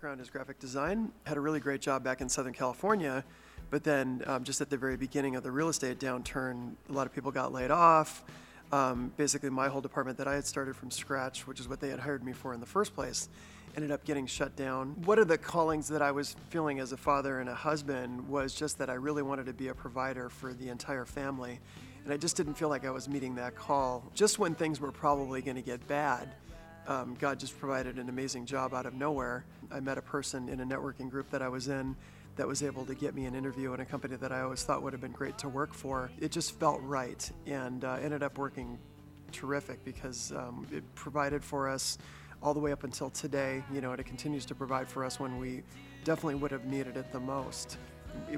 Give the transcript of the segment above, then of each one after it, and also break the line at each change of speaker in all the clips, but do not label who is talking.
background is graphic design. Had a really great job back in Southern California, but then um, just at the very beginning of the real estate downturn, a lot of people got laid off. Um, basically, my whole department that I had started from scratch, which is what they had hired me for in the first place, ended up getting shut down. One of the callings that I was feeling as a father and a husband was just that I really wanted to be a provider for the entire family. And I just didn't feel like I was meeting that call. Just when things were probably going to get bad, um, God just provided an amazing job out of nowhere. I met a person in a networking group that I was in that was able to get me an interview in a company that I always thought would have been great to work for. It just felt right and uh, ended up working terrific because um, it provided for us all the way up until today, you know, and it continues to provide for us when we definitely would have needed it the most.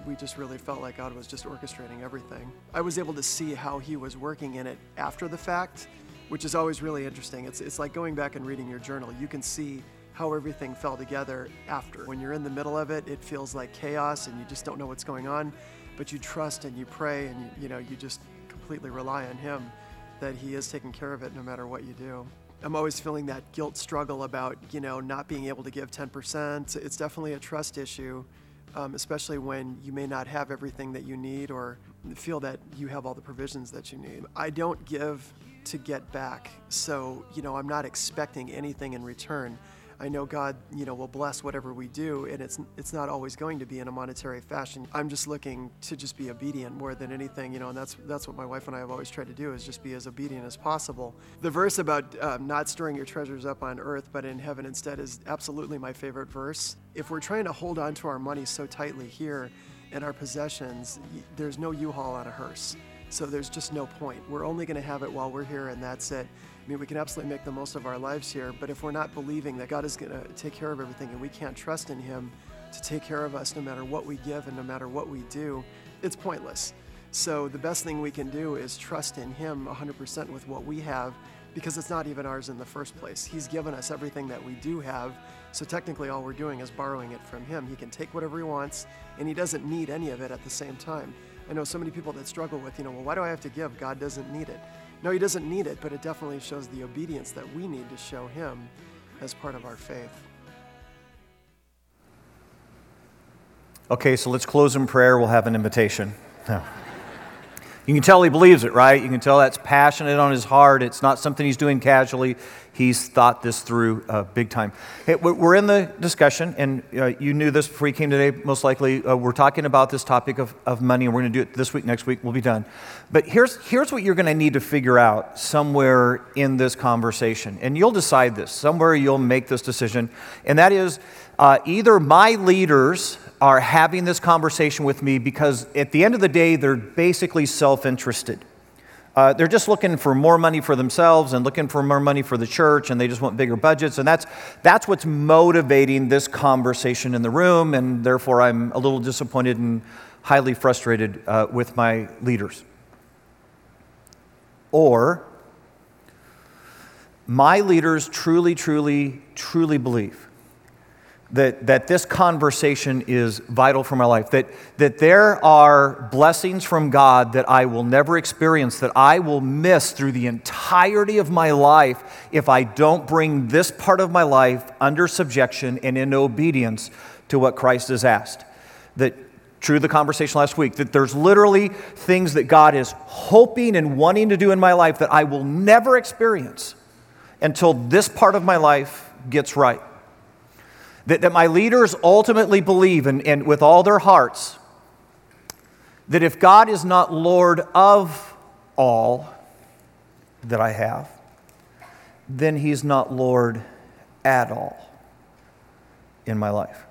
We just really felt like God was just orchestrating everything. I was able to see how He was working in it after the fact, which is always really interesting. It's, it's like going back and reading your journal. You can see how everything fell together after. When you're in the middle of it, it feels like chaos and you just don't know what's going on, but you trust and you pray and you, you know, you just completely rely on Him that He is taking care of it no matter what you do. I'm always feeling that guilt struggle about, you know, not being able to give 10%. It's definitely a trust issue, um, especially when you may not have everything that you need or feel that you have all the provisions that you need. I don't give to get back, so, you know, I'm not expecting anything in return. I know God, you know, will bless whatever we do, and it's it's not always going to be in a monetary fashion. I'm just looking to just be obedient more than anything, you know, and that's that's what my wife and I have always tried to do is just be as obedient as possible. The verse about um, not storing your treasures up on earth but in heaven instead is absolutely my favorite verse. If we're trying to hold on to our money so tightly here and our possessions, there's no U-Haul on a hearse. So there's just no point. We're only going to have it while we're here, and that's it. I mean, we can absolutely make the most of our lives here, but if we're not believing that God is going to take care of everything and we can't trust in Him to take care of us no matter what we give and no matter what we do, it's pointless. So the best thing we can do is trust in Him 100% with what we have because it's not even ours in the first place. He's given us everything that we do have. So technically, all we're doing is borrowing it from Him. He can take whatever He wants, and He doesn't need any of it at the same time. I know so many people that struggle with, you know, well, why do I have to give? God doesn't need it. No, he doesn't need it, but it definitely shows the obedience that we need to show him as part of our faith.
Okay, so let's close in prayer. We'll have an invitation. You can tell he believes it, right? You can tell that's passionate on his heart. It's not something he's doing casually. He's thought this through uh, big time. Hey, we're in the discussion, and uh, you knew this before you came today, most likely. Uh, we're talking about this topic of, of money, and we're going to do it this week, next week. We'll be done. But here's, here's what you're going to need to figure out somewhere in this conversation. And you'll decide this. Somewhere you'll make this decision. And that is uh, either my leaders are having this conversation with me because at the end of the day, they're basically self interested. Uh, they're just looking for more money for themselves and looking for more money for the church, and they just want bigger budgets. And that's, that's what's motivating this conversation in the room, and therefore I'm a little disappointed and highly frustrated uh, with my leaders. Or my leaders truly, truly, truly believe that, that this conversation is vital for my life, that, that there are blessings from God that I will never experience, that I will miss through the entirety of my life if I don't bring this part of my life under subjection and in obedience to what Christ has asked. That true the conversation last week that there's literally things that God is hoping and wanting to do in my life that I will never experience until this part of my life gets right. That, that my leaders ultimately believe, and, and with all their hearts, that if God is not Lord of all that I have, then He's not Lord at all in my life.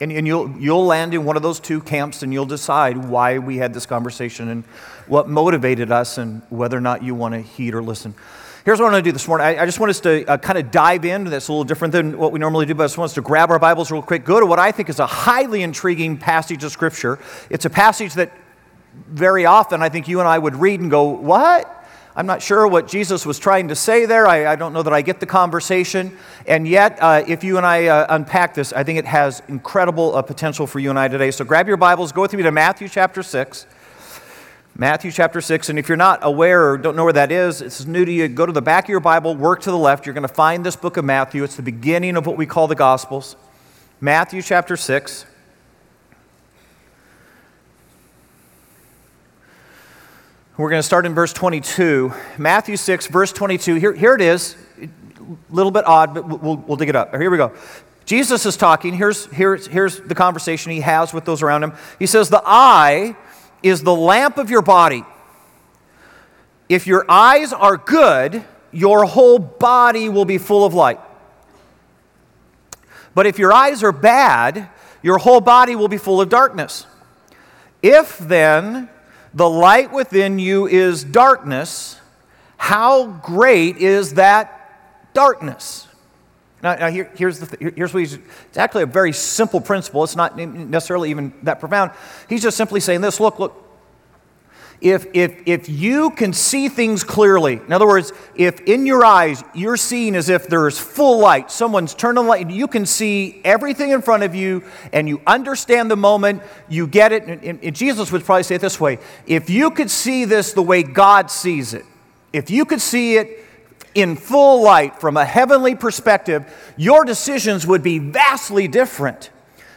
And, and you'll, you'll land in one of those two camps and you'll decide why we had this conversation and what motivated us and whether or not you want to heed or listen. Here's what I want to do this morning. I, I just want us to uh, kind of dive into this a little different than what we normally do, but I just want us to grab our Bibles real quick, go to what I think is a highly intriguing passage of Scripture. It's a passage that very often I think you and I would read and go, What? I'm not sure what Jesus was trying to say there. I, I don't know that I get the conversation. And yet, uh, if you and I uh, unpack this, I think it has incredible uh, potential for you and I today. So grab your Bibles, go with me to Matthew chapter 6. Matthew chapter 6. And if you're not aware or don't know where that is, it's new to you, go to the back of your Bible, work to the left. You're going to find this book of Matthew. It's the beginning of what we call the Gospels. Matthew chapter 6. We're going to start in verse 22. Matthew 6, verse 22. Here, here it is. A little bit odd, but we'll, we'll dig it up. Here we go. Jesus is talking. Here's, here's, here's the conversation he has with those around him. He says, The eye is the lamp of your body. If your eyes are good, your whole body will be full of light. But if your eyes are bad, your whole body will be full of darkness. If then the light within you is darkness, how great is that darkness? Now, now here, here's, the th- here's what he's, it's actually a very simple principle. It's not necessarily even that profound. He's just simply saying this look, look, if, if, if you can see things clearly, in other words, if in your eyes you're seeing as if there's full light, someone's turned on the light, you can see everything in front of you and you understand the moment, you get it. And, and Jesus would probably say it this way if you could see this the way God sees it, if you could see it in full light from a heavenly perspective, your decisions would be vastly different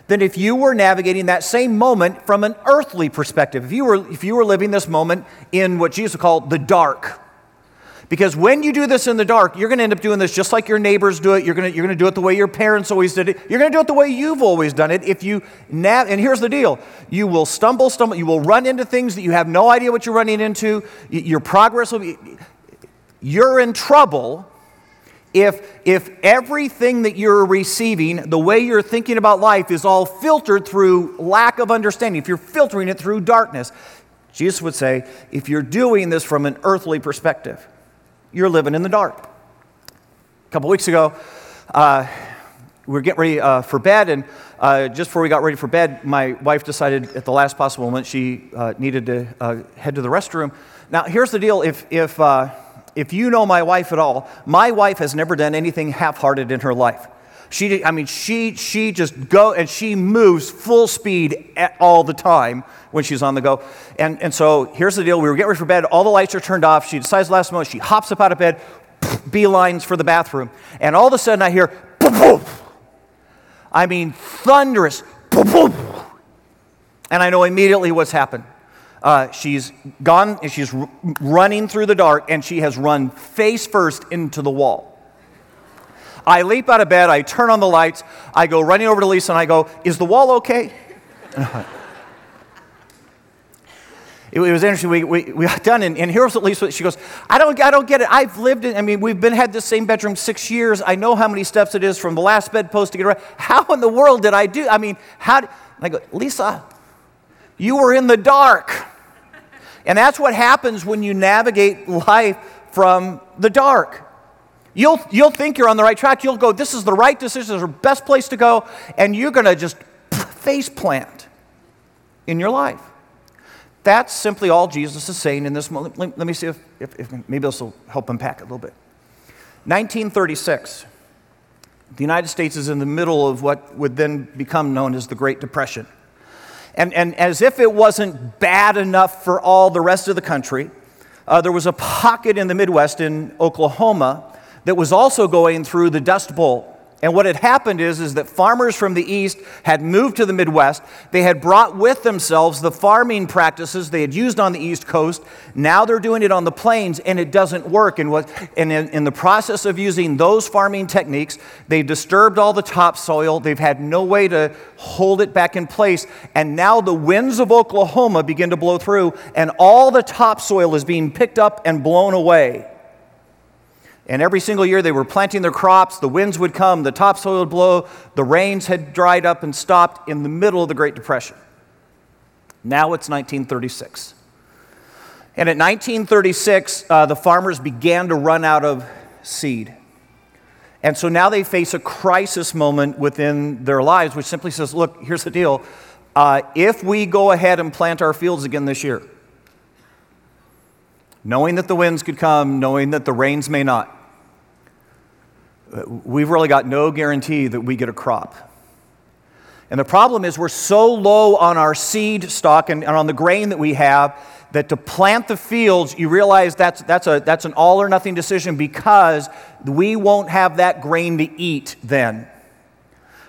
than if you were navigating that same moment from an earthly perspective. If you were, if you were living this moment in what Jesus called the dark. Because when you do this in the dark, you're going to end up doing this just like your neighbors do it. You're going to, you're going to do it the way your parents always did it. You're going to do it the way you've always done it. If you nav- and here's the deal: you will stumble, stumble. You will run into things that you have no idea what you're running into. Your progress will be. You're in trouble if, if everything that you're receiving, the way you're thinking about life, is all filtered through lack of understanding, if you're filtering it through darkness, Jesus would say, if you're doing this from an earthly perspective, you're living in the dark. A couple weeks ago, uh, we were getting ready uh, for bed, and uh, just before we got ready for bed, my wife decided at the last possible moment she uh, needed to uh, head to the restroom. Now, here's the deal if, if uh, if you know my wife at all, my wife has never done anything half-hearted in her life. She, I mean, she, she just go and she moves full speed all the time when she's on the go. And, and so here's the deal: we were getting ready for bed. All the lights are turned off. She decides last moment. She hops up out of bed, beelines for the bathroom, and all of a sudden I hear, boom, boom. I mean, thunderous, boom, boom. and I know immediately what's happened. Uh, she's gone, and she's r- running through the dark, and she has run face first into the wall. I leap out of bed, I turn on the lights, I go running over to Lisa, and I go, Is the wall okay? it, was interesting. We, we, we got done, and, and here's what Lisa, she goes, I don't, I don't get it. I've lived in, I mean, we've been had this same bedroom six years. I know how many steps it is from the last bedpost to get around. How in the world did I do? I mean, how, I go, Lisa, you were in the dark. And that's what happens when you navigate life from the dark. You'll, you'll think you're on the right track. You'll go, this is the right decision, this is the best place to go, and you're going to just face plant in your life. That's simply all Jesus is saying in this moment. Let, me see if, if, if maybe this will help unpack it a little bit. 1936, the United States is in the middle of what would then become known as the Great Depression. And, and as if it wasn't bad enough for all the rest of the country, uh, there was a pocket in the Midwest in Oklahoma that was also going through the Dust Bowl. And what had happened is, is that farmers from the east had moved to the Midwest. They had brought with themselves the farming practices they had used on the East Coast. Now they're doing it on the plains, and it doesn't work. And, what, and in, in the process of using those farming techniques, they've disturbed all the topsoil. They've had no way to hold it back in place. And now the winds of Oklahoma begin to blow through, and all the topsoil is being picked up and blown away. And every single year they were planting their crops, the winds would come, the topsoil would blow, the rains had dried up and stopped in the middle of the Great Depression. Now it's 1936. And at 1936, uh, the farmers began to run out of seed. And so now they face a crisis moment within their lives, which simply says, look, here's the deal. Uh, if we go ahead and plant our fields again this year, knowing that the winds could come, knowing that the rains may not, we've really got no guarantee that we get a crop. And the problem is, we're so low on our seed stock and, and on the grain that we have that to plant the fields, you realize that's, that's, a, that's an all or nothing decision because we won't have that grain to eat then.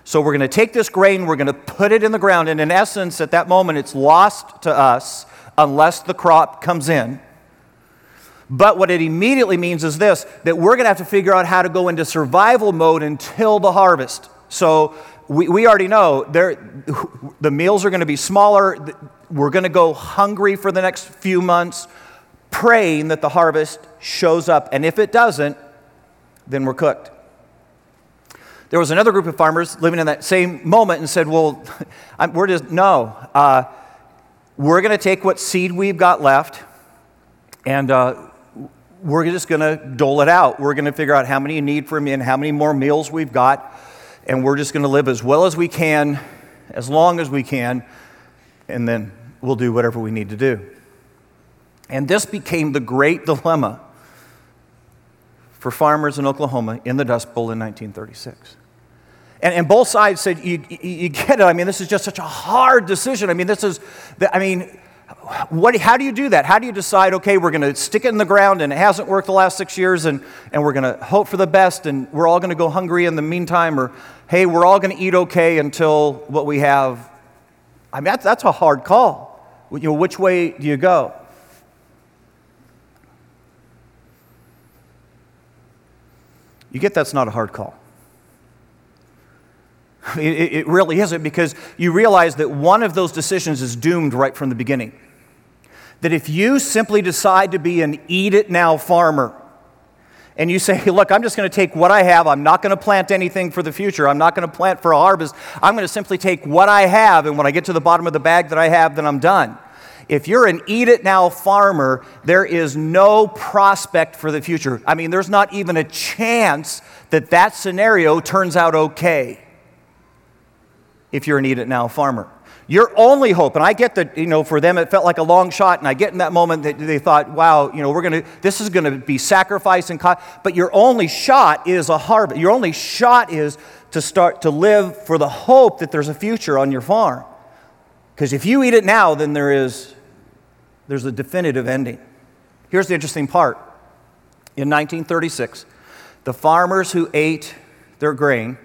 So we're going to take this grain, we're going to put it in the ground, and in essence, at that moment, it's lost to us unless the crop comes in. But what it immediately means is this that we're going to have to figure out how to go into survival mode until the harvest. So we, we already know the meals are going to be smaller. We're going to go hungry for the next few months, praying that the harvest shows up. And if it doesn't, then we're cooked. There was another group of farmers living in that same moment and said, Well, we're just, no. Uh, we're going to take what seed we've got left and uh, we're just going to dole it out. We're going to figure out how many you need from you and how many more meals we've got. And we're just going to live as well as we can, as long as we can, and then we'll do whatever we need to do. And this became the great dilemma for farmers in Oklahoma in the Dust Bowl in 1936. And, and both sides said, you, you, get it. I mean, this is just such a hard decision. I mean, this is, the, I mean, what, how do you do that? How do you decide, okay, we're going to stick it in the ground and it hasn't worked the last six years and, and we're going to hope for the best and we're all going to go hungry in the meantime? Or, hey, we're all going to eat okay until what we have. I mean, that's, that's a hard call. You know, which way do you go? You get that's not a hard call. It, it, really isn't because you realize that one of those decisions is doomed right from the beginning that if you simply decide to be an eat it now farmer, and you say, Look, I'm just going to take what I have. I'm not going to plant anything for the future. I'm not going to plant for a harvest. I'm going to simply take what I have, and when I get to the bottom of the bag that I have, then I'm done. If you're an eat it now farmer, there is no prospect for the future. I mean, there's not even a chance that that scenario turns out okay if you're an eat it now farmer. Your only hope, and I get that, you know, for them it felt like a long shot, and I get in that moment that they thought, wow, you know, we're going to, this is going to be sacrifice and cost, but your only shot is a harvest. Your only shot is to start to live for the hope that there's a future on your farm. Because if you eat it now, then there is, there's a definitive ending. Here's the interesting part. In 1936, the farmers who ate their grain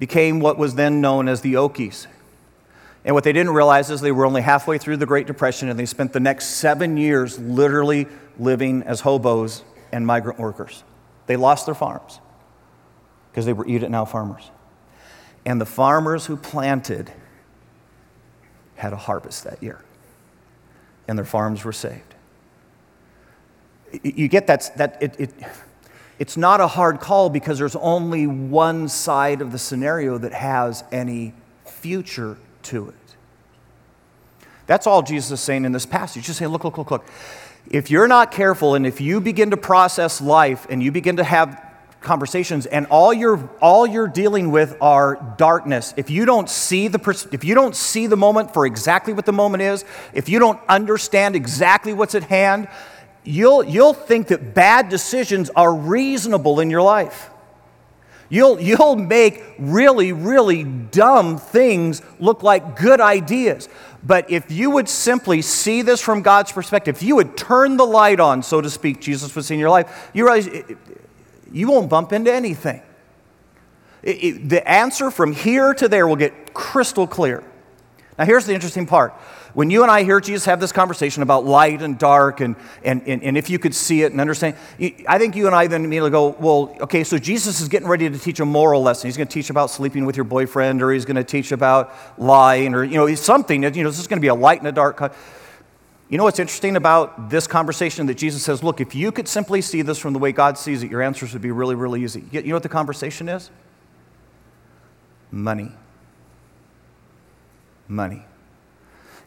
became what was then known as the Okies. And what they didn't realize is they were only halfway through the Great Depression and they spent the next seven years literally living as hobos and migrant workers. They lost their farms because they were eat it now farmers. And the farmers who planted had a harvest that year, and their farms were saved. You get that, that it, it, it's not a hard call because there's only one side of the scenario that has any future to it. That's all Jesus is saying in this passage. Just saying, look, look, look, look. If you're not careful and if you begin to process life and you begin to have conversations and all you're all you're dealing with are darkness if you don't see the if you don't see the moment for exactly what the moment is if you don't understand exactly what's at hand you'll you'll think that bad decisions are reasonable in your life You'll, you'll make really, really dumb things look like good ideas. But if you would simply see this from God's perspective, if you would turn the light on, so to speak, Jesus was in your life, you realize you won't bump into anything. It, it, the answer from here to there will get crystal clear. Now, here's the interesting part when you and I hear Jesus have this conversation about light and dark and, and, and, and if you could see it and understand, I think you and I then immediately go, well, okay, so Jesus is getting ready to teach a moral lesson. He's going to teach about sleeping with your boyfriend or he's going to teach about lying or, you know, something. You know, this is going to be a light and a dark. You know what's interesting about this conversation that Jesus says, look, if you could simply see this from the way God sees it, your answers would be really, really easy. You know what the conversation is? Money. Money.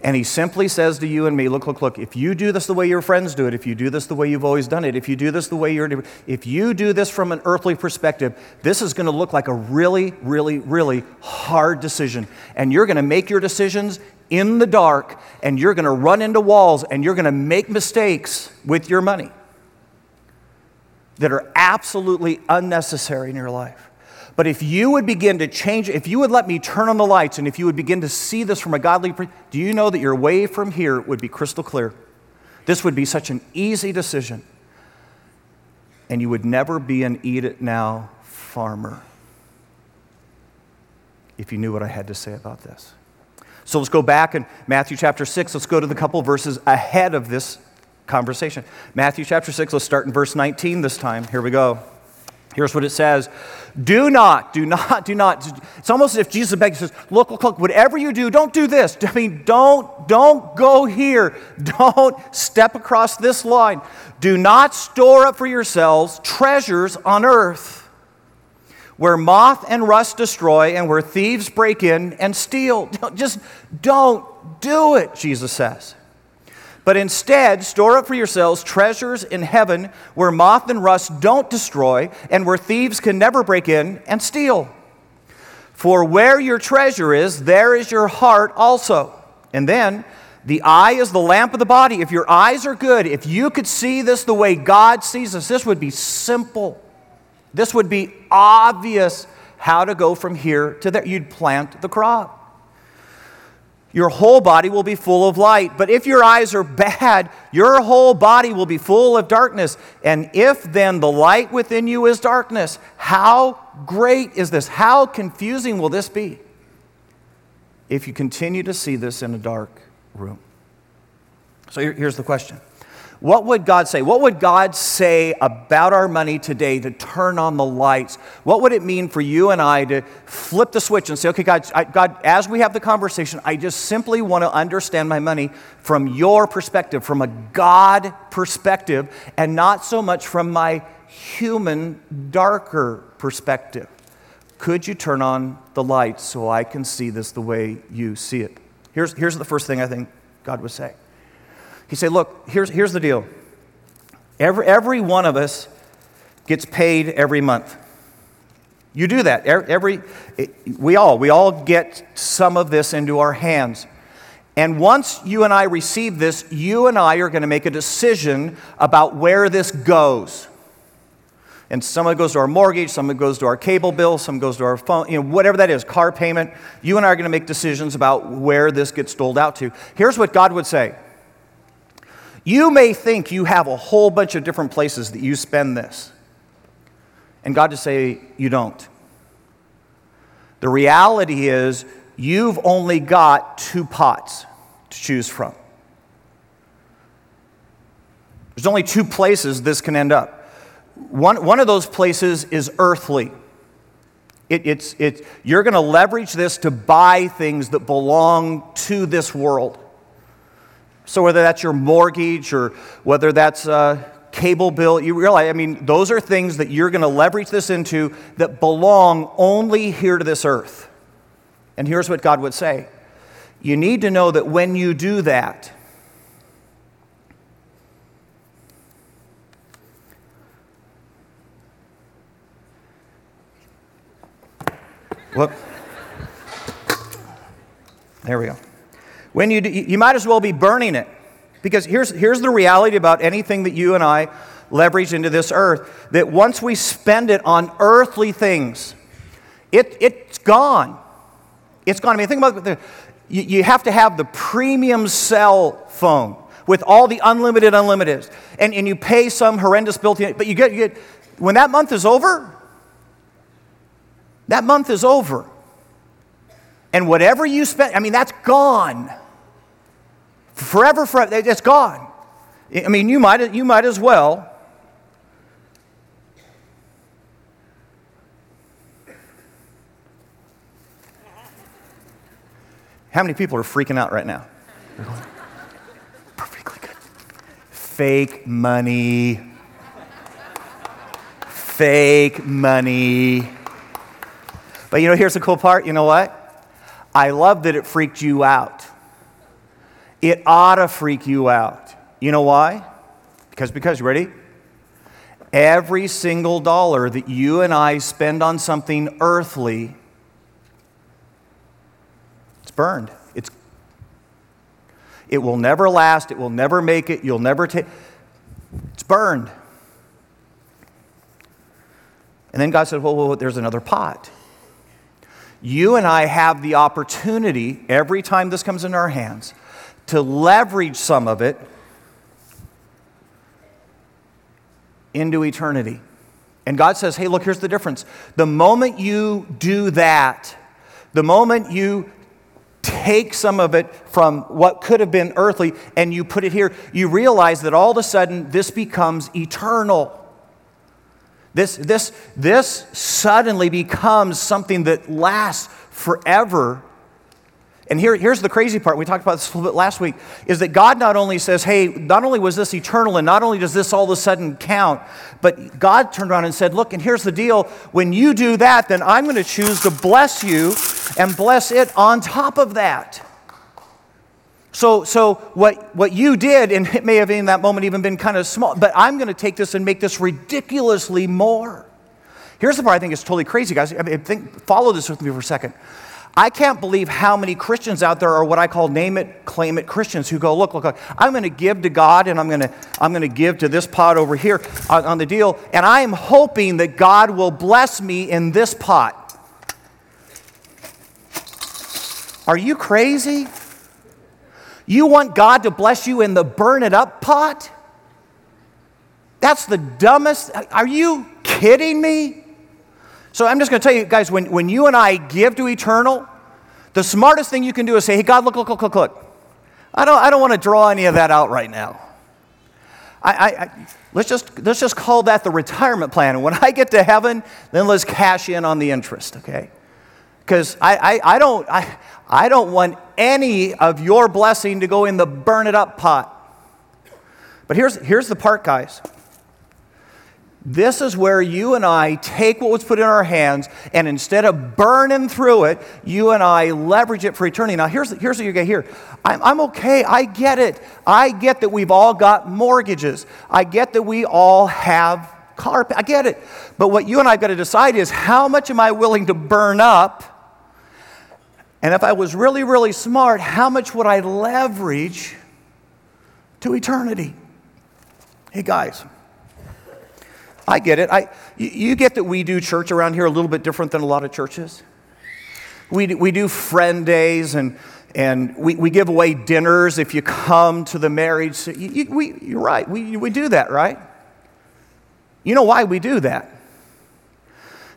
And he simply says to you and me, look, look, look, if you do this the way your friends do it, if you do this the way you've always done it, if you do this the way you're, if you do this from an earthly perspective, this is going to look like a really, really, really hard decision. And you're going to make your decisions in the dark, and you're going to run into walls, and you're going to make mistakes with your money that are absolutely unnecessary in your life. But if you would begin to change, if you would let me turn on the lights and if you would begin to see this from a godly, perspective, do you know that your way from here would be crystal clear? This would be such an easy decision. And you would never be an eat it now farmer. if you knew what I had to say about this. So let's go back in Matthew chapter 6. Let's go to the couple verses ahead of this conversation. Matthew chapter 6, let's start in verse 19 this time. Here we go. Here's what it says Do not, do not, do not. It's almost as if Jesus begs, says, Look, look, look, whatever you do, don't do this. I mean, don't, don't go here. Don't step across this line. Do not store up for yourselves treasures on earth where moth and rust destroy and where thieves break in and steal. Just don't do it, Jesus says. But instead, store up for yourselves treasures in heaven where moth and rust don't destroy and where thieves can never break in and steal. For where your treasure is, there is your heart also. And then, the eye is the lamp of the body. If your eyes are good, if you could see this the way God sees us, this would be simple. This would be obvious how to go from here to there. You'd plant the crop your whole body will be full of light. But if your eyes are bad, your whole body will be full of darkness. And if then the light within you is darkness, how great is this? How confusing will this be if you continue to see this in a dark room? So here's the question what would God say? What would God say about our money today to turn on the lights? What would it mean for you and I to flip the switch and say, okay, God, I, God, as we have the conversation, I just simply want to understand my money from your perspective, from a God perspective, and not so much from my human, darker perspective. Could you turn on the lights so I can see this the way you see it? Here's, here's the first thing I think God would say. He said, Look, here's, here's the deal. Every, every one of us gets paid every month. You do that. Every, we all, we all get some of this into our hands. And once you and I receive this, you and I are going to make a decision about where this goes. And some of it goes to our mortgage, some of it goes to our cable bill, some goes to our phone, you know, whatever that is, car payment. You and I are going to make decisions about where this gets doled out to. Here's what God would say you may think you have a whole bunch of different places that you spend this. And God just say, you don't. The reality is, you've only got two pots to choose from. There's only two places this can end up. One, one of those places is earthly. It, it's, it, you're going to leverage this to buy things that belong to this world. So, whether that's your mortgage or whether that's a cable bill, you realize, I mean, those are things that you're going to leverage this into that belong only here to this earth. And here's what God would say You need to know that when you do that, Whoop. There we go. When you, do, you might as well be burning it. Because here's, here's the reality about anything that you and I leverage into this earth that once we spend it on earthly things, it, it's gone. It's gone. I mean, think about it. You, you have to have the premium cell phone with all the unlimited unlimiteds, and, and you pay some horrendous bill, but you get, you get, when that month is over, that month is over. And whatever you spend, I mean, that's gone. Forever, forever, it's gone. I mean, you might, you might as well. How many people are freaking out right now? Perfectly good. Fake money. Fake money. But you know, here's the cool part. You know what? I love that it freaked you out. It ought to freak you out. You know why? Because, because, you ready? Every single dollar that you and I spend on something earthly, it's burned. It's, it will never last. It will never make it. You'll never take. It's burned. And then God said, well, well, there's another pot. You and I have the opportunity every time this comes in our hands to leverage some of it into eternity. And God says, hey, look, here's the difference. The moment you do that, the moment you take some of it from what could have been earthly and you put it here, you realize that all of a sudden this becomes eternal. This, this, this suddenly becomes something that lasts forever. And here, here's the crazy part. We talked about this a little bit last week is that God not only says, hey, not only was this eternal and not only does this all of a sudden count, but God turned around and said, look, and here's the deal. When you do that, then I'm going to choose to bless you and bless it on top of that. So, so what, what you did, and it may have in that moment even been kind of small, but I'm going to take this and make this ridiculously more. Here's the part I think is totally crazy, guys. I mean, think, follow this with me for a second. I can't believe how many Christians out there are what I call name it, claim it Christians who go, look, look, look I'm going to give to God and I'm going to, I'm going to give to this pot over here on, on the deal, and I am hoping that God will bless me in this pot. Are you crazy? You want God to bless you in the burn it up pot? That's the dumbest. Are you kidding me? So I'm just going to tell you guys when, when you and I give to eternal, the smartest thing you can do is say, hey, God, look, look, look, look, look. I don't, I don't want to draw any of that out right now. I, I, I, let's, just, let's just call that the retirement plan. And when I get to heaven, then let's cash in on the interest, okay? Because I, I, I, don't, I, I don't want any of your blessing to go in the burn it up pot. But here's, here's the part, guys. This is where you and I take what was put in our hands, and instead of burning through it, you and I leverage it for eternity. Now, here's, here's what you get here I'm, I'm okay. I get it. I get that we've all got mortgages. I get that we all have car. I get it. But what you and I have got to decide is how much am I willing to burn up? And if I was really, really smart, how much would I leverage to eternity? Hey, guys, I get it. I, you get that we do church around here a little bit different than a lot of churches. We do, we do friend days and, and we, we give away dinners if you come to the marriage. You, you, we, you're right, we, we do that, right? You know why we do that?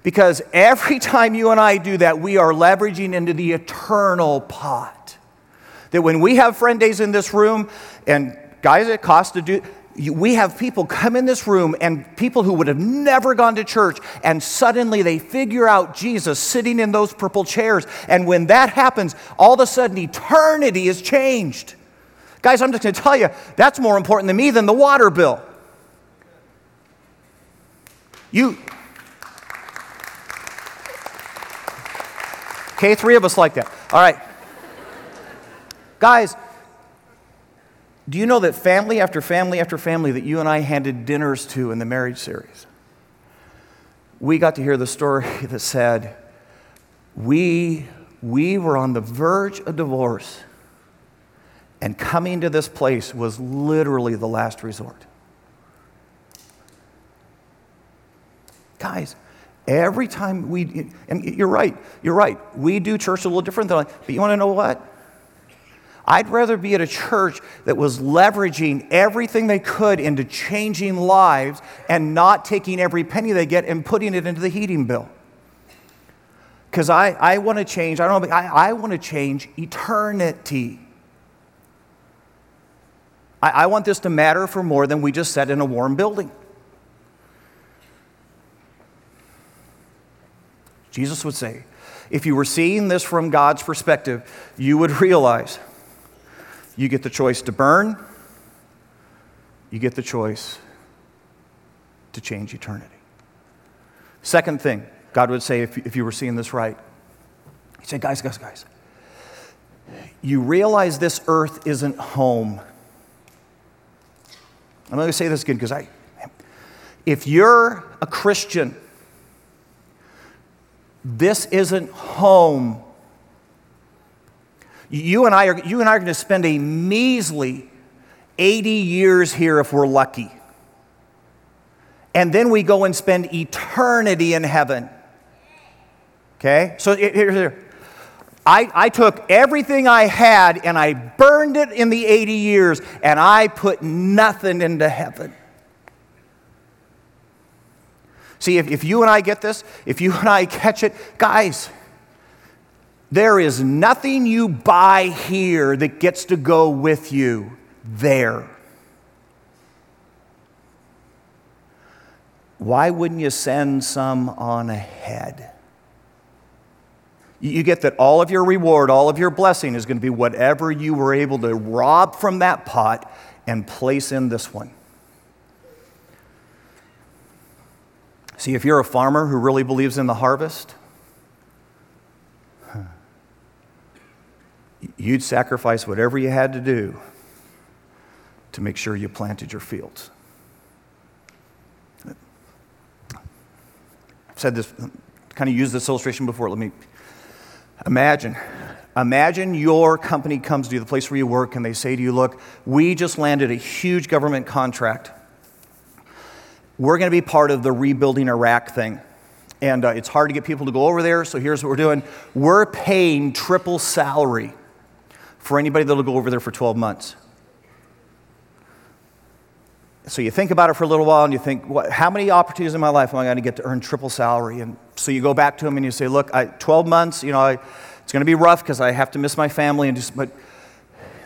Because every time you and I do that, we are leveraging into the eternal pot. That when we have friend days in this room, and guys, it costs to do, we have people come in this room and people who would have never gone to church, and suddenly they figure out Jesus sitting in those purple chairs. And when that happens, all of a sudden eternity is changed. Guys, I'm just going to tell you, that's more important to me than the water bill. You, Okay, three of us like that. All right. Guys, do you know that family after family after family that you and I handed dinners to in the marriage series? We got to hear the story that said, we, we were on the verge of divorce, and coming to this place was literally the last resort. Guys, Every time we, and you're right, you're right. We do church a little different than, but you want to know what? I'd rather be at a church that was leveraging everything they could into changing lives and not taking every penny they get and putting it into the heating bill. Because I, I want to change, I don't know, I, I want to change eternity. I, I want this to matter for more than we just sat in a warm building. Jesus would say, if you were seeing this from God's perspective, you would realize you get the choice to burn, you get the choice to change eternity. Second thing, God would say, if, if you were seeing this right, He'd say, guys, guys, guys, you realize this earth isn't home. I'm going to say this again because I, if you're a Christian, this isn't home. You and I are, you and I are going to spend a measly 80 years here if we're lucky. And then we go and spend eternity in heaven. Okay? So here, here. I, I took everything I had and I burned it in the 80 years and I put nothing into heaven. See, if, if you and I get this, if you and I catch it, guys, There is nothing you buy here that gets to go with you there. Why wouldn't you send some on ahead? You get that all of your reward, all of your blessing is going to be whatever you were able to rob from that pot and place in this one. See, if you're a farmer who really believes in the harvest, you'd sacrifice whatever you had to do to make sure you planted your fields. I've said this, kind of used this illustration before. Let me imagine. Imagine your company comes to you, the place where you work, and they say to you, Look, we just landed a huge government contract. We're going to be part of the rebuilding Iraq thing. And uh, it's hard to get people to go over there, so here's what we're doing we're paying triple salary for anybody that'll go over there for 12 months. So you think about it for a little while and you think, what, how many opportunities in my life am I going to get to earn triple salary? And so you go back to them and you say, look, I, 12 months, you know, I, it's going to be rough because I have to miss my family, and just, but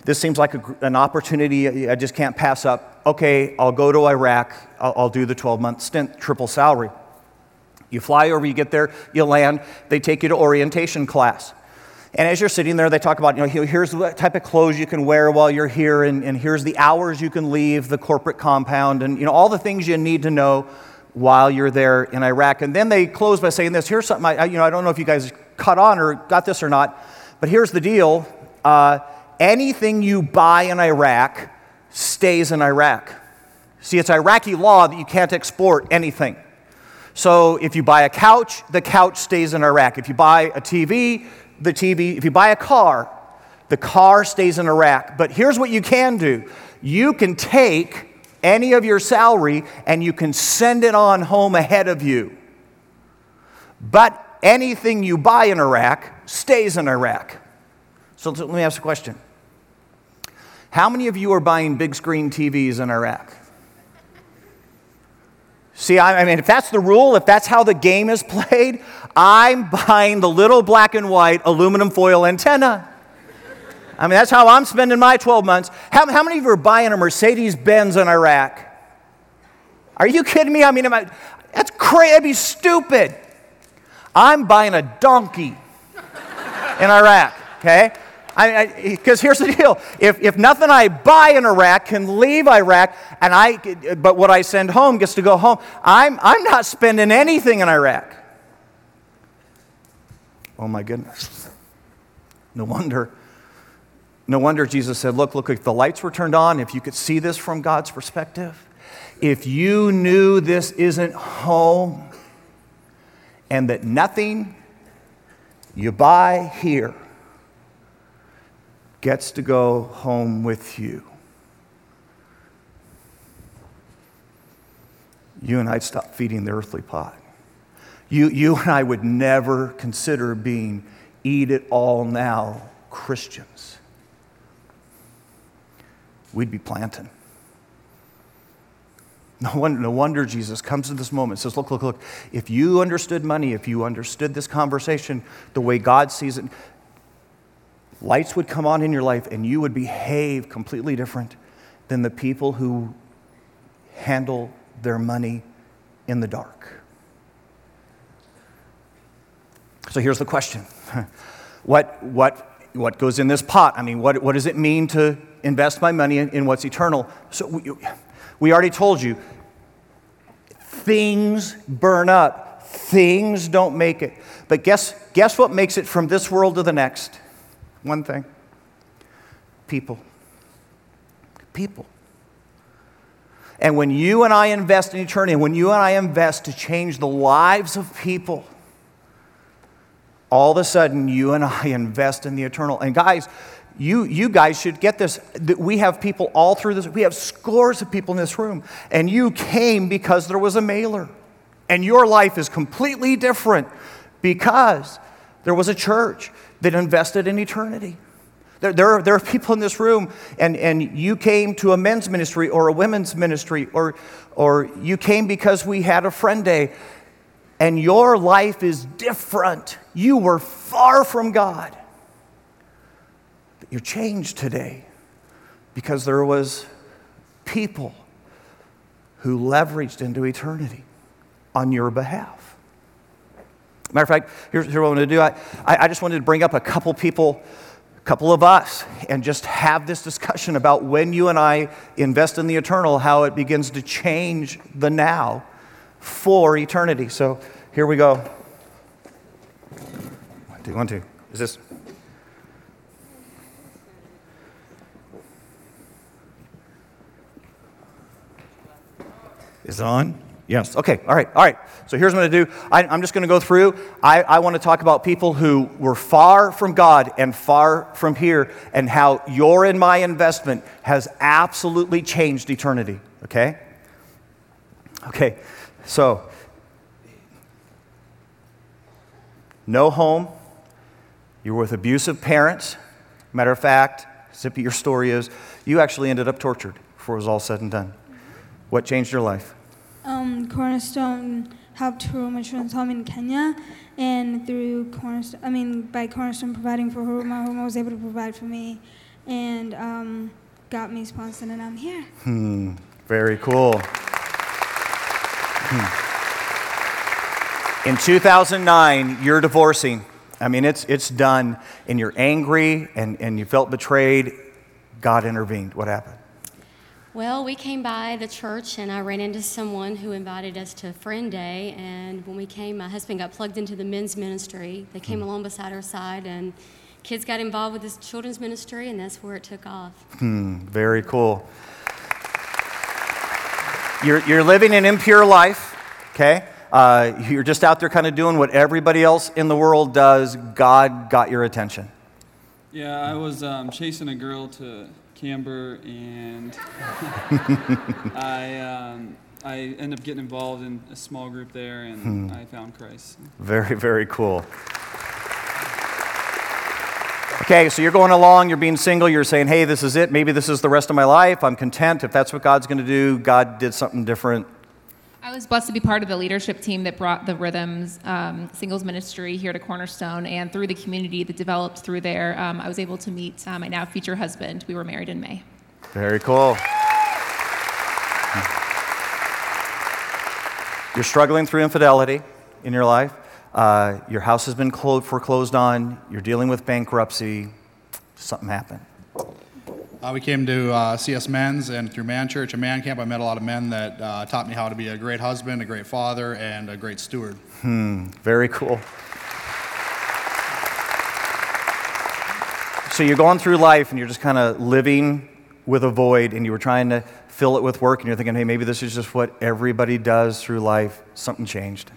this seems like a, an opportunity uh, I just can't pass up. Okay, I'll go to Iraq, I'll, I'll do the 12 month stint, triple salary. You fly over, you get there, you land, they take you to orientation class. And as you're sitting there, they talk about, you know, here's the type of clothes you can wear while you're here, and, and here's the hours you can leave the corporate compound, and, you know, all the things you need to know while you're there in Iraq. And then they close by saying this here's something, I, you know, I don't know if you guys caught on or got this or not, but here's the deal uh, anything you buy in Iraq stays in Iraq. See, it's Iraqi law that you can't export anything. So if you buy a couch, the couch stays in Iraq. If you buy a TV, the TV, if you buy a car, the car stays in Iraq. But here's what you can do you can take any of your salary and you can send it on home ahead of you. But anything you buy in Iraq stays in Iraq. So let me ask a question How many of you are buying big screen TVs in Iraq? See, I mean, if that's the rule, if that's how the game is played, I'm buying the little black and white aluminum foil antenna. I mean, that's how I'm spending my 12 months. How, how many of you are buying a Mercedes Benz in Iraq? Are you kidding me? I mean, I, that's crazy. That'd be stupid. I'm buying a donkey in Iraq, okay? Because here's the deal if, if nothing I buy in Iraq can leave Iraq, and I, but what I send home gets to go home, I'm, I'm not spending anything in Iraq. Oh my goodness. No wonder. No wonder Jesus said, Look, look, if the lights were turned on, if you could see this from God's perspective, if you knew this isn't home, and that nothing you buy here gets to go home with you. You and I'd stop feeding the earthly pot. You, you and I would never consider being eat it all now Christians. We'd be planting. No wonder, no wonder Jesus comes to this moment and says, Look, look, look, if you understood money, if you understood this conversation the way God sees it, lights would come on in your life and you would behave completely different than the people who handle their money in the dark. So here's the question what, what, what goes in this pot? I mean, what, what does it mean to invest my money in, in what's eternal? So we, we already told you things burn up, things don't make it. But guess, guess what makes it from this world to the next? One thing people. People. And when you and I invest in eternity, when you and I invest to change the lives of people, all of a sudden you and I invest in the eternal. And guys, you, you guys should get this. We have people all through this. We have scores of people in this room. And you came because there was a mailer. And your life is completely different because there was a church that invested in eternity. There, there, are, there are people in this room, and, and you came to a men's ministry or a women's ministry, or, or you came because we had a friend day. and your life is different. You were far from God. But you're changed today because there was people who leveraged into eternity on your behalf. Matter of fact, here's, here's what I want to do. I, I just wanted to bring up a couple people, a couple of us, and just have this discussion about when you and I invest in the eternal, how it begins to change the now for eternity. So here we go. One, two, one, two. Is this? Is it on? Yes. Okay. All right. All right. So here's what I'm going to do. I, am just going to go through. I, I want to talk about people who were far from God and far from here, and how your and my investment has absolutely changed eternity. Okay? Okay. So, no home. You're with abusive parents. Matter of fact, Zippy, your story is you actually ended up tortured before it was all said and done. What changed your life?
Um, Cornerstone helped Children's Home in Kenya, and through Cornerstone, I mean, by Cornerstone providing for Huruma, Huruma was able to provide for me, and um, got me sponsored, and I'm here.
Hmm, very cool. Hmm. In 2009, you're divorcing. I mean, it's, it's done, and you're angry and, and you felt betrayed. God intervened. What happened?
Well, we came by the church and I ran into someone who invited us to Friend Day. And when we came, my husband got plugged into the men's ministry. They came hmm. along beside our side and kids got involved with this children's ministry, and that's where it took off.
Hmm, very cool. You're, you're living an impure life, okay? Uh, you're just out there kind of doing what everybody else in the world does. God got your attention.
Yeah, I was um, chasing a girl to Camber, and I um, I ended up getting involved in a small group there, and hmm. I found Christ.
Very, very cool. Okay, so you're going along, you're being single, you're saying, hey, this is it. Maybe this is the rest of my life. I'm content. If that's what God's going to do, God did something different.
I was blessed to be part of the leadership team that brought the Rhythms um, singles ministry here to Cornerstone, and through the community that developed through there, um, I was able to meet um, my now future husband. We were married in May.
Very cool. You're struggling through infidelity in your life. Uh, your house has been foreclosed on. You're dealing with bankruptcy. Something happened.
Uh, we came to uh, CS Men's, and through Man Church and Man Camp, I met a lot of men that uh, taught me how to be a great husband, a great father, and a great steward.
Hmm, very cool. So you're going through life and you're just kind of living with a void, and you were trying to fill it with work, and you're thinking, hey, maybe this is just what everybody does through life. Something changed.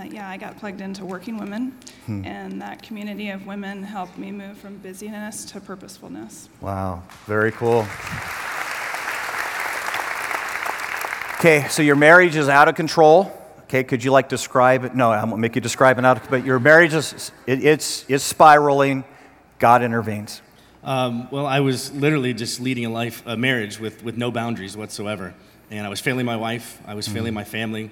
Uh, yeah, I got plugged into Working Women, hmm. and that community of women helped me move from busyness to purposefulness.
Wow, very cool. Okay, so your marriage is out of control. Okay, could you like describe it? No, I'm gonna make you describe it out. Of but your marriage is it, it's it's spiraling. God intervenes.
Um, well, I was literally just leading a life, a marriage with with no boundaries whatsoever, and I was failing my wife. I was failing my family.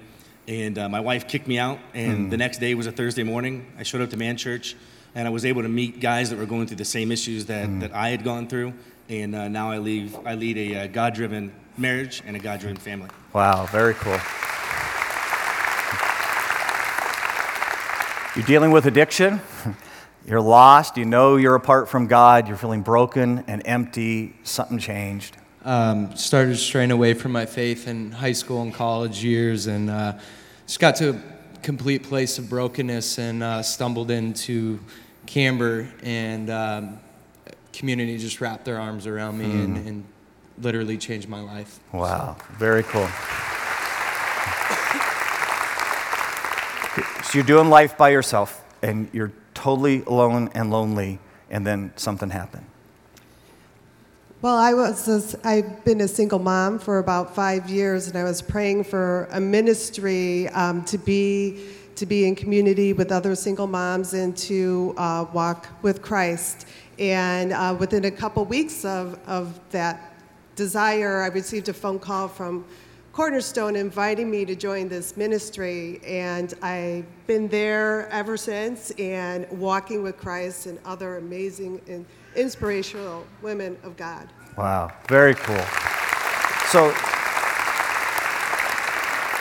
And uh, my wife kicked me out, and mm. the next day was a Thursday morning. I showed up to Man Church, and I was able to meet guys that were going through the same issues that, mm. that I had gone through. And uh, now I, leave, I lead a uh, God driven marriage and a God driven family.
Wow, very cool. You're dealing with addiction. You're lost. You know you're apart from God. You're feeling broken and empty. Something changed.
Um, started straying away from my faith in high school and college years, and uh, just got to a complete place of brokenness and uh, stumbled into Camber, and um, community just wrapped their arms around me mm. and, hmm. and literally changed my life.
Wow, very cool. So you're doing life by yourself, and you're totally alone and lonely, and then something happened.
Well, I was a, I've been a single mom for about five years, and I was praying for a ministry um, to be to be in community with other single moms and to uh, walk with Christ. And uh, within a couple weeks of, of that desire, I received a phone call from Cornerstone inviting me to join this ministry, and I've been there ever since and walking with Christ and other amazing and inspirational women of God.
Wow, very cool. So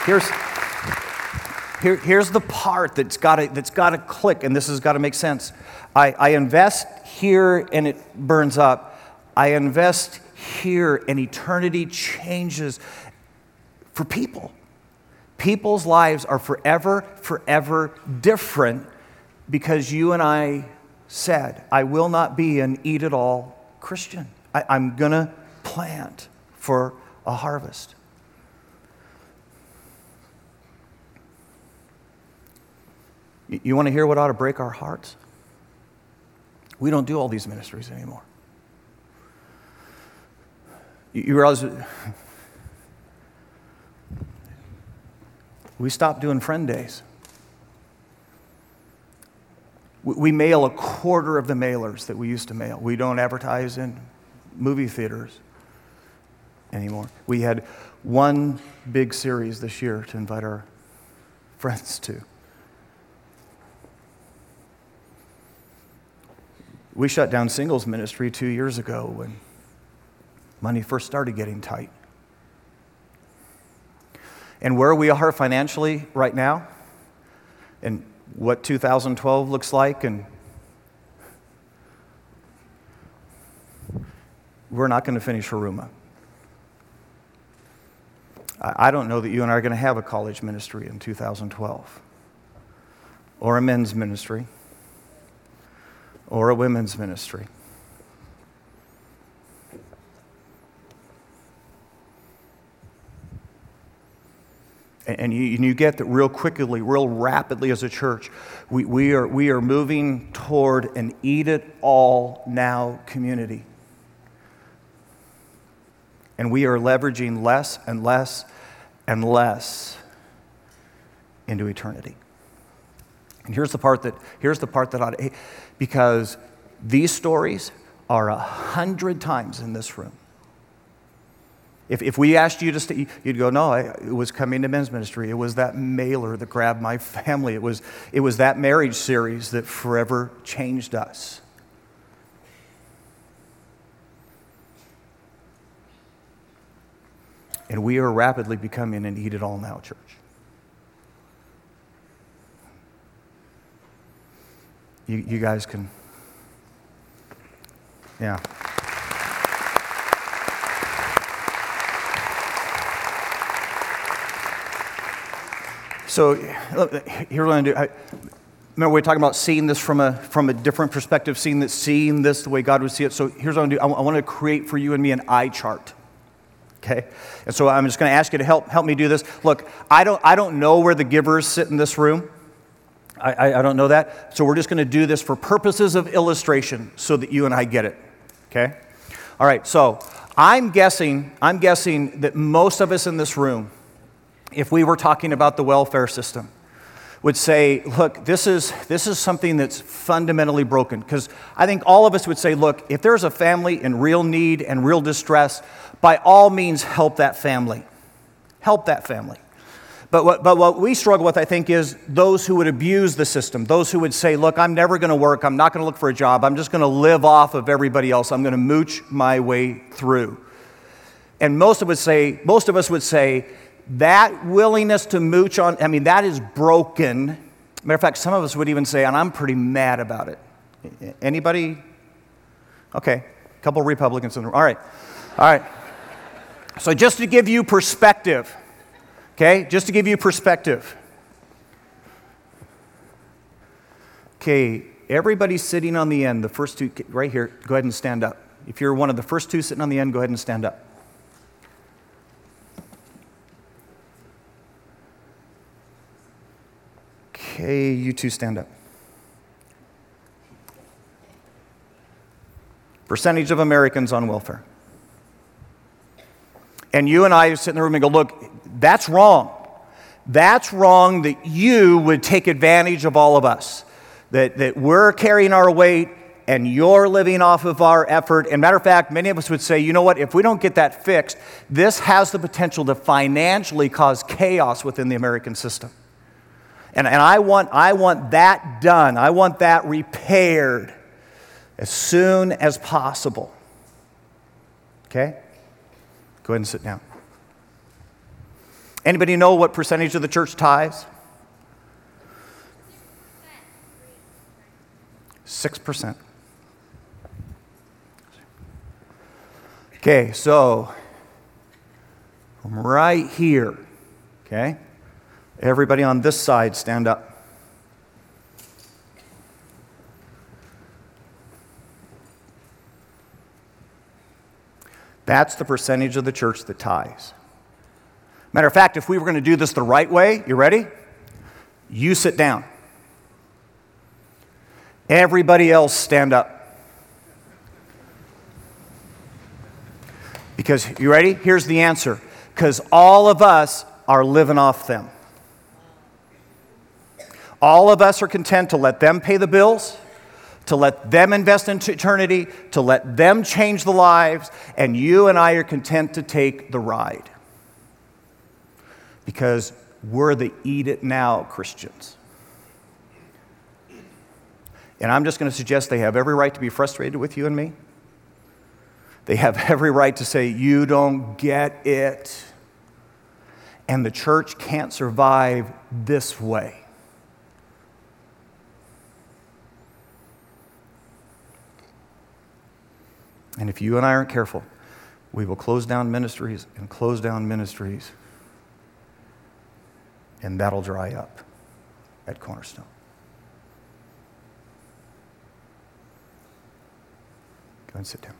here's here, here's the part that's got to that's got to click, and this has got to make sense. I, I invest here and it burns up. I invest here and eternity changes for people. People's lives are forever, forever different because you and I said, I will not be an eat it all Christian. I, I'm going to plant for a harvest. You, want to hear what ought to break our hearts? We don't do all these ministries anymore. You, you realize we stopped doing friend days. We, mail a quarter of the mailers that we used to mail. We don't advertise in movie theaters anymore. We had one big series this year to invite our friends to. We shut down singles ministry two years ago when money first started getting tight. And where we are financially right now, and what 2012 looks like, and we're not going to finish Huruma. I don't know that you and I are going to have a college ministry in 2012 or a men's ministry or a women's ministry. And you, and you, get that real quickly, real rapidly as a church. We, we, are, we are moving toward an eat it all now community. And we are leveraging less and less and less into eternity. And here's the part that, here's the part that because these stories are a hundred times in this room. If, if we asked you to stay, you'd go, no, I, it was coming to men's ministry. It was that mailer that grabbed my family. It was, it was that marriage series that forever changed us. And we are rapidly becoming an eat it all now church. You, you guys can, yeah. So here what I'm going to do. I, remember we were talking about seeing this from a from a different perspective, seeing that seeing this the way God would see it. So here's what I'm going to do. I, I want to create for you and me an eye chart. Okay, and so I'm just going to ask you to help help me do this. Look, I don't I don't know where the givers sit in this room. I, I, don't know that. So we're just going to do this for purposes of illustration so that you and I get it. Okay? All right, so I'm guessing, I'm guessing that most of us in this room, if we were talking about the welfare system, would say, look, this is, this is something that's fundamentally broken. Because I think all of us would say, look, if there's a family in real need and real distress, by all means help that family. Help that family. But what, but what we struggle with, I think, is those who would abuse the system, those who would say, Look, I'm never going to work, I'm not going to look for a job, I'm just going to live off of everybody else, I'm going to mooch my way through. And most of, us say, most of us would say, that willingness to mooch on, I mean, that is broken. Matter of fact, some of us would even say, and I'm pretty mad about it. Anybody? Okay, a couple Republicans in the room. All right, all right. So, just to give you perspective, Okay, just to give you perspective. Okay, everybody sitting on the end, the first two, right here, go ahead and stand up. If you're one of the first two sitting on the end, go ahead and stand up. Okay, you two stand up. Percentage of Americans on welfare. And you and I sit in the room and go, look, that's wrong. That's wrong that you would take advantage of all of us, that, that we're carrying our weight and you're living off of our effort. And matter of fact, many of us would say, you know what, if we don't get that fixed, this has the potential to financially cause chaos within the American system. And, and I, want, I want that done, I want that repaired as soon as possible. Okay? Go ahead and sit down. Anybody know what percentage of the church tithes? 6%. Okay, so from right here, okay, everybody on this side stand up. That's the percentage of the church that ties. Matter of fact, if we were going to do this the right way, you ready? You sit down. Everybody else stand up. Because, you ready? Here's the answer. Because all of us are living off them. All of us are content to let them pay the bills, to let them invest into eternity, to let them change the lives, and you and I are content to take the ride. Because we're the eat it now Christians. And I'm just going to suggest they have every right to be frustrated with you and me. They have every right to say, You don't get it. And the church can't survive this way. And if you and I aren't careful, we will close down ministries and close down ministries, and that'll dry up at Cornerstone. Go and sit down.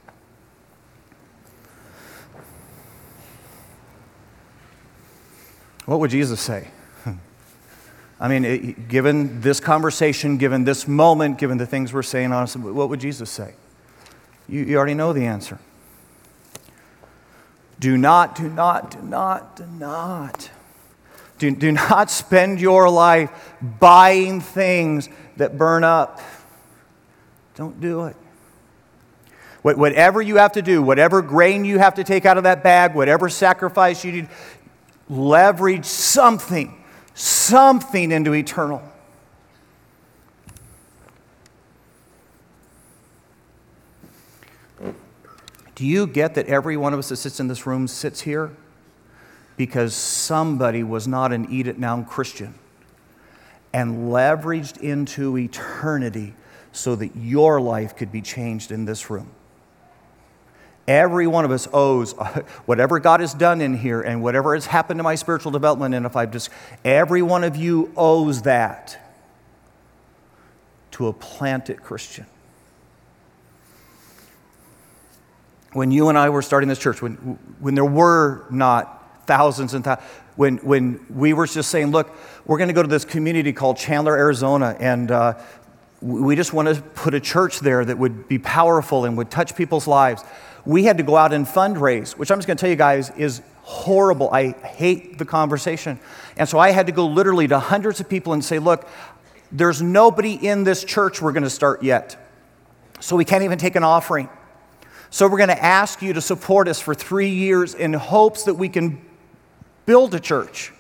What would Jesus say? I mean, it, given this conversation, given this moment, given the things we're saying, honestly, what would Jesus say? You, you already know the answer. Do not, do not, do not, do not. Do, do not spend your life buying things that burn up. Don't do it. Whatever you have to do, whatever grain you have to take out of that bag, whatever sacrifice you need, leverage something, something into eternal. Do you get that every one of us that sits in this room sits here because somebody was not an eat it now Christian and leveraged into eternity so that your life could be changed in this room? Every one of us owes whatever God has done in here and whatever has happened to my spiritual development. And if I've just, every one of you owes that to a planted Christian. When you and I were starting this church, when, when there were not thousands and thousands, when, when we were just saying, look, we're going to go to this community called Chandler, Arizona, and uh, we just want to put a church there that would be powerful and would touch people's lives we had to go out and fundraise, which I'm just going to tell you guys is horrible. I hate the conversation. And so I had to go literally to hundreds of people and say, look, there's nobody in this church we're going to start yet. So we can't even take an offering. So we're going to ask you to support us for three years in hopes that we can build a church.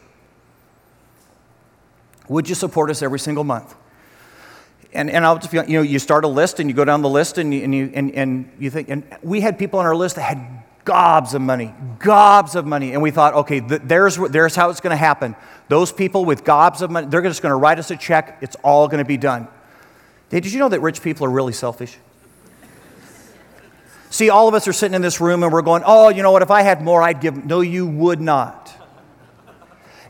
Would you support us every single month? and, and I'll just be, you know, you start a list and you go down the list and you, and, you, and, and you think, and we had people on our list that had gobs of money, gobs of money. And we thought, okay, th- there's, there's how it's going to happen. Those people with gobs of money, they're just going to write us a check. It's all going to be done. Did you know that rich people are really selfish? See, all of us are sitting in this room and we're going, oh, you know what? If I had more, I'd give. No, you would not.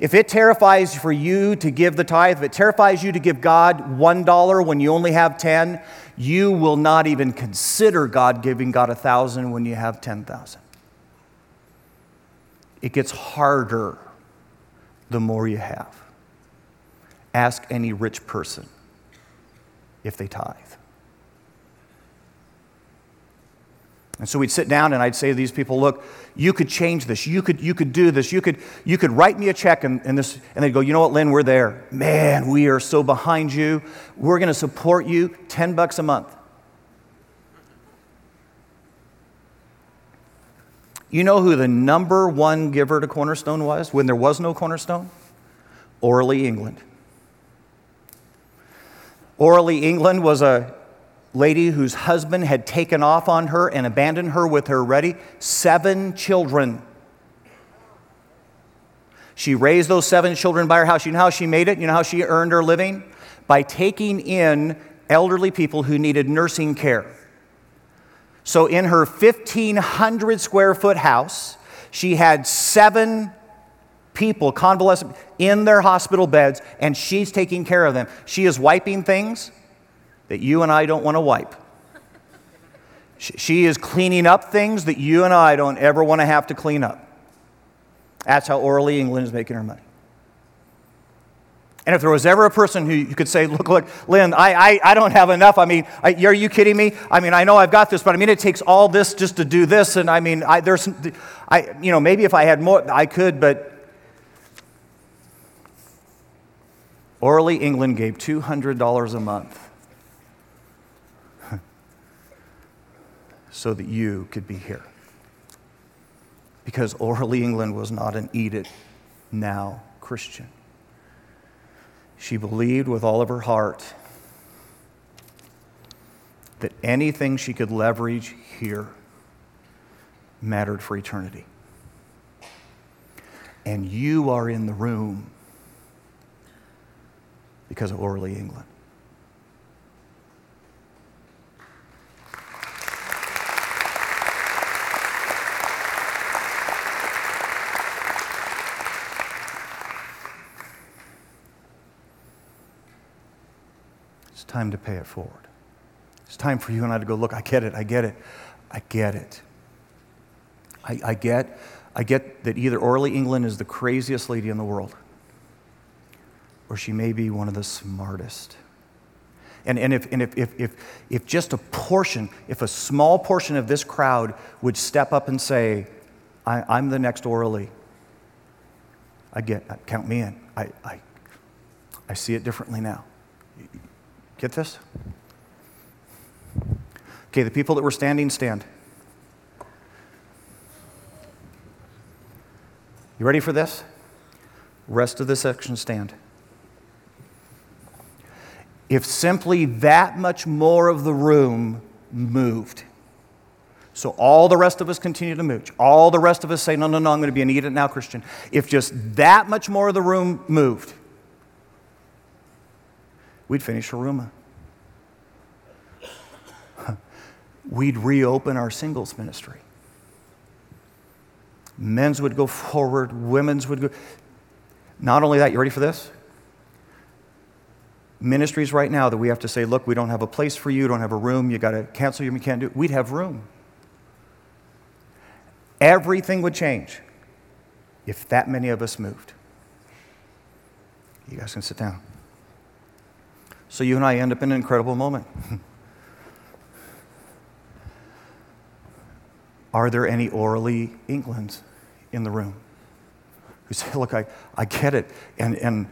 If it terrifies for you to give the tithe, if it terrifies you to give God $1 when you only have 10, you will not even consider God giving God a thousand when you have 10,000. It gets harder the more you have. Ask any rich person if they tithe. And so we'd sit down and I'd say to these people, look, you could change this. You could, you could do this. You could, you could write me a check. And, and, this, and they'd go, you know what, Lynn, we're there. Man, we are so behind you. We're going to support you 10 bucks a month. You know who the number one giver to Cornerstone was when there was no Cornerstone? Orally, England. Orally, England was a lady whose husband had taken off on her and abandoned her with her ready seven children. She raised those seven children by her house. You know how she made it? You know how she earned her living? By taking in elderly people who needed nursing care. So, in her 1,500 square foot house, she had seven people, convalescent, in their hospital beds, and she's taking care of them. She is wiping things that you and I don't want to wipe. She is cleaning up things that you and I don't ever want to have to clean up. That's how Orally England is making her money. And if there was ever a person who you could say, look, look, Lynn, I, I, I don't have enough. I mean, I, are you kidding me? I mean, I know I've got this, but I mean, it takes all this just to do this. And I mean, I, there's, I, you know, maybe if I had more, I could, but Orally England gave $200 a month so that you could be here because Orly England was not an eat it now Christian. She believed with all of her heart that anything she could leverage here mattered for eternity. And you are in the room because of Orly England. Time to pay it forward. It's time for you and I to go, look, I get it, I get it, I get it. I, I get, I get that either Orly England is the craziest lady in the world, or she may be one of the smartest. And, and, if, and if, if, if, if just a portion, if a small portion of this crowd would step up and say, I, am the next Orly, I get, count me in. I, I, I see it differently now. Get this? Okay, the people that were standing, stand. You ready for this? Rest of the section, stand. If simply that much more of the room moved, so all the rest of us continue to move, all the rest of us say, No, no, no, I'm going to be an eat it now Christian. If just that much more of the room moved, we'd finish Huruma. We'd reopen our singles ministry. Men's would go forward, women's would go. Not only that, you ready for this? Ministries right now that we have to say, look, we don't have a place for you, don't have a room, you got to cancel, you can't do it. We'd have room. Everything would change if that many of us moved. You guys can sit down. So you and I end up in an incredible moment. Are there any orally Englands in the room? Who say, look, I, I get it, and, and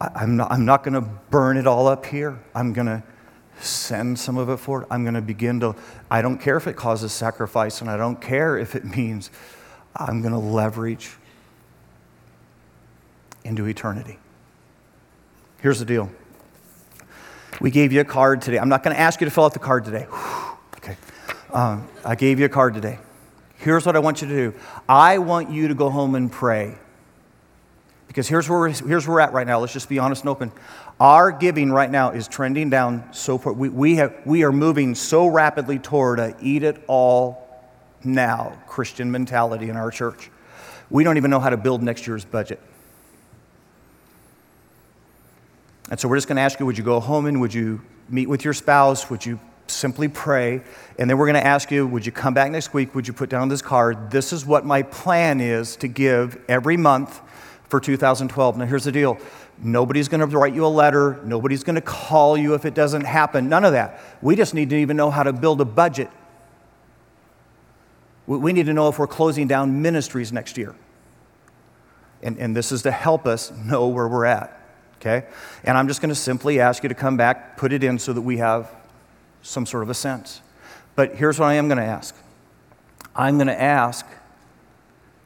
I, am not, I'm not going to burn it all up here. I'm going to send some of it forward. I'm going to begin to, I don't care if it causes sacrifice, and I don't care if it means I'm going to leverage into eternity. Here's the deal we gave you a card today. I'm not going to ask you to fill out the card today. okay. Um, I gave you a card today. Here's what I want you to do I want you to go home and pray. Because here's where, we're, here's where we're at right now. Let's just be honest and open. Our giving right now is trending down so far. We, we, have, we are moving so rapidly toward a eat it all now Christian mentality in our church. We don't even know how to build next year's budget. And so we're just going to ask you would you go home and would you meet with your spouse? Would you simply pray? And then we're going to ask you would you come back next week? Would you put down this card? This is what my plan is to give every month for 2012. Now, here's the deal nobody's going to write you a letter, nobody's going to call you if it doesn't happen. None of that. We just need to even know how to build a budget. We need to know if we're closing down ministries next year. And, and this is to help us know where we're at okay? And I'm just going to simply ask you to come back, put it in so that we have some sort of a sense. But here's what I am going to ask I'm going to ask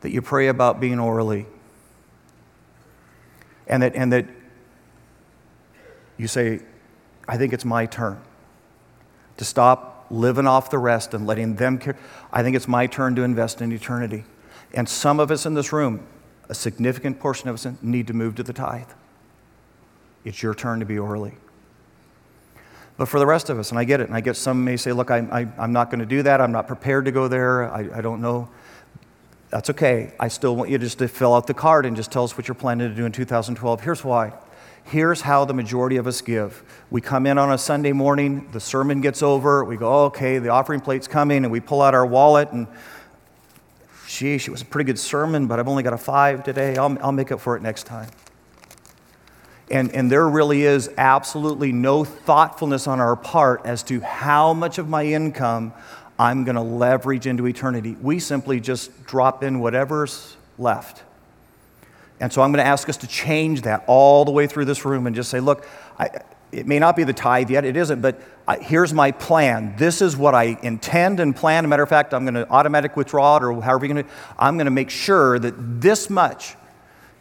that you pray about being orally. And that, and that you say, I think it's my turn to stop living off the rest and letting them care. I think it's my turn to invest in eternity. And some of us in this room, a significant portion of us need to move to the tithe. It's your turn to be early. But for the rest of us, and I get it, and I get some may say, look, I, am not going to do that. I'm not prepared to go there. I, I don't know. That's okay. I still want you just to fill out the card and just tell us what you're planning to do in 2012. Here's why. Here's how the majority of us give. We come in on a Sunday morning, the sermon gets over, we go, okay, the offering plate's coming, and we pull out our wallet, and sheesh, it was a pretty good sermon, but I've only got a five today. I'll, I'll make up for it next time. And, and there really is absolutely no thoughtfulness on our part as to how much of my income I'm going to leverage into eternity. We simply just drop in whatever's left. And so I'm going to ask us to change that all the way through this room and just say, look, I, it may not be the tithe yet, it isn't, but I, here's my plan. This is what I intend and plan. As a matter of fact, I'm going to automatic withdraw it or however you're going to, I'm going to make sure that this much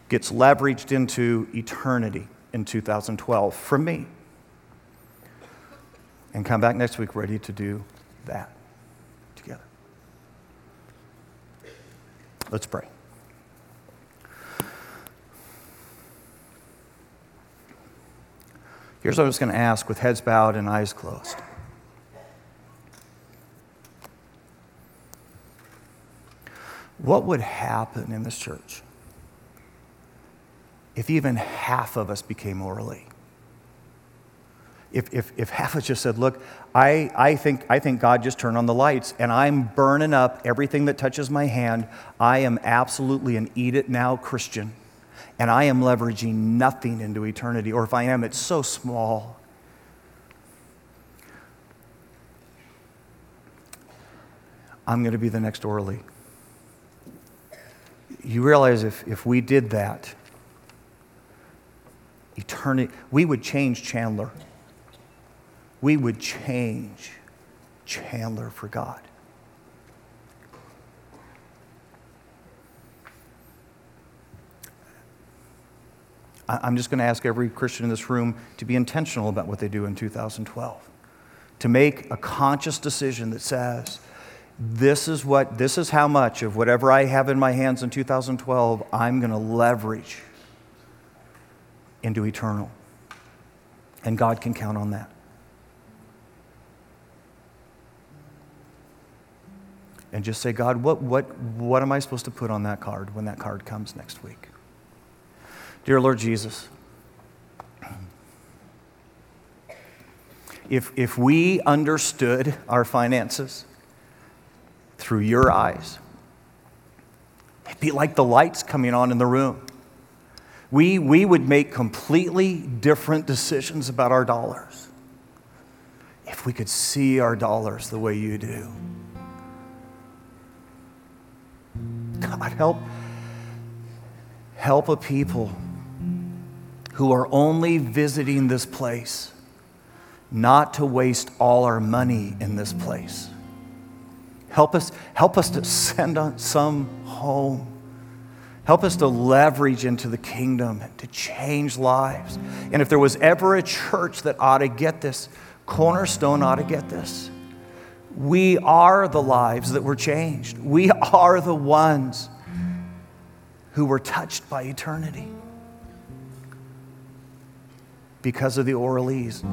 gets leveraged into eternity in 2012 from me. And come back next week ready to do that together. Let's pray. Here's what I was going to ask with heads bowed and eyes closed. What would happen in this church if even half of us became orally? If, if, if half of us just said, Look, I, I, think, I think God just turned on the lights and I'm burning up everything that touches my hand. I am absolutely an eat it now Christian and I am leveraging nothing into eternity, or if I am, it's so small. I'm going to be the next orally. You realize if, if we did that, eternity, we would change Chandler. We would change Chandler for God. I'm just going to ask every Christian in this room to be intentional about what they do in 2012. To make a conscious decision that says, this is what this is how much of whatever I have in my hands in 2012 I'm going to leverage into eternal. And God can count on that. And just say, God, what, what, what am I supposed to put on that card when that card comes next week? Dear Lord Jesus, if, if we understood our finances through your eyes, it'd be like the lights coming on in the room. We, we would make completely different decisions about our dollars if we could see our dollars the way you do. God, help, help a people who are only visiting this place not to waste all our money in this place. Help us, help us to send some home. Help us to leverage into the kingdom, and to change lives. And if there was ever a church that ought to get this, Cornerstone ought to get this. We are the lives that were changed. We are the ones who were touched by eternity because of the Orleans.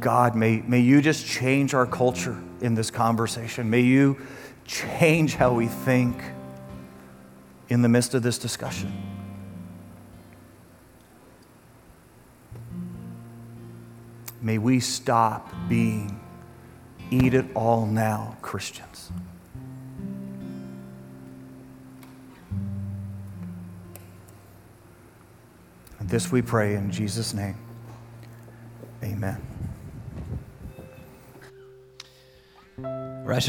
God, may, may you just change our culture in this conversation. May you change how we think in the midst of this discussion. May we stop being eat it all now Christians. And this we pray in Jesus' name. Amen.
Going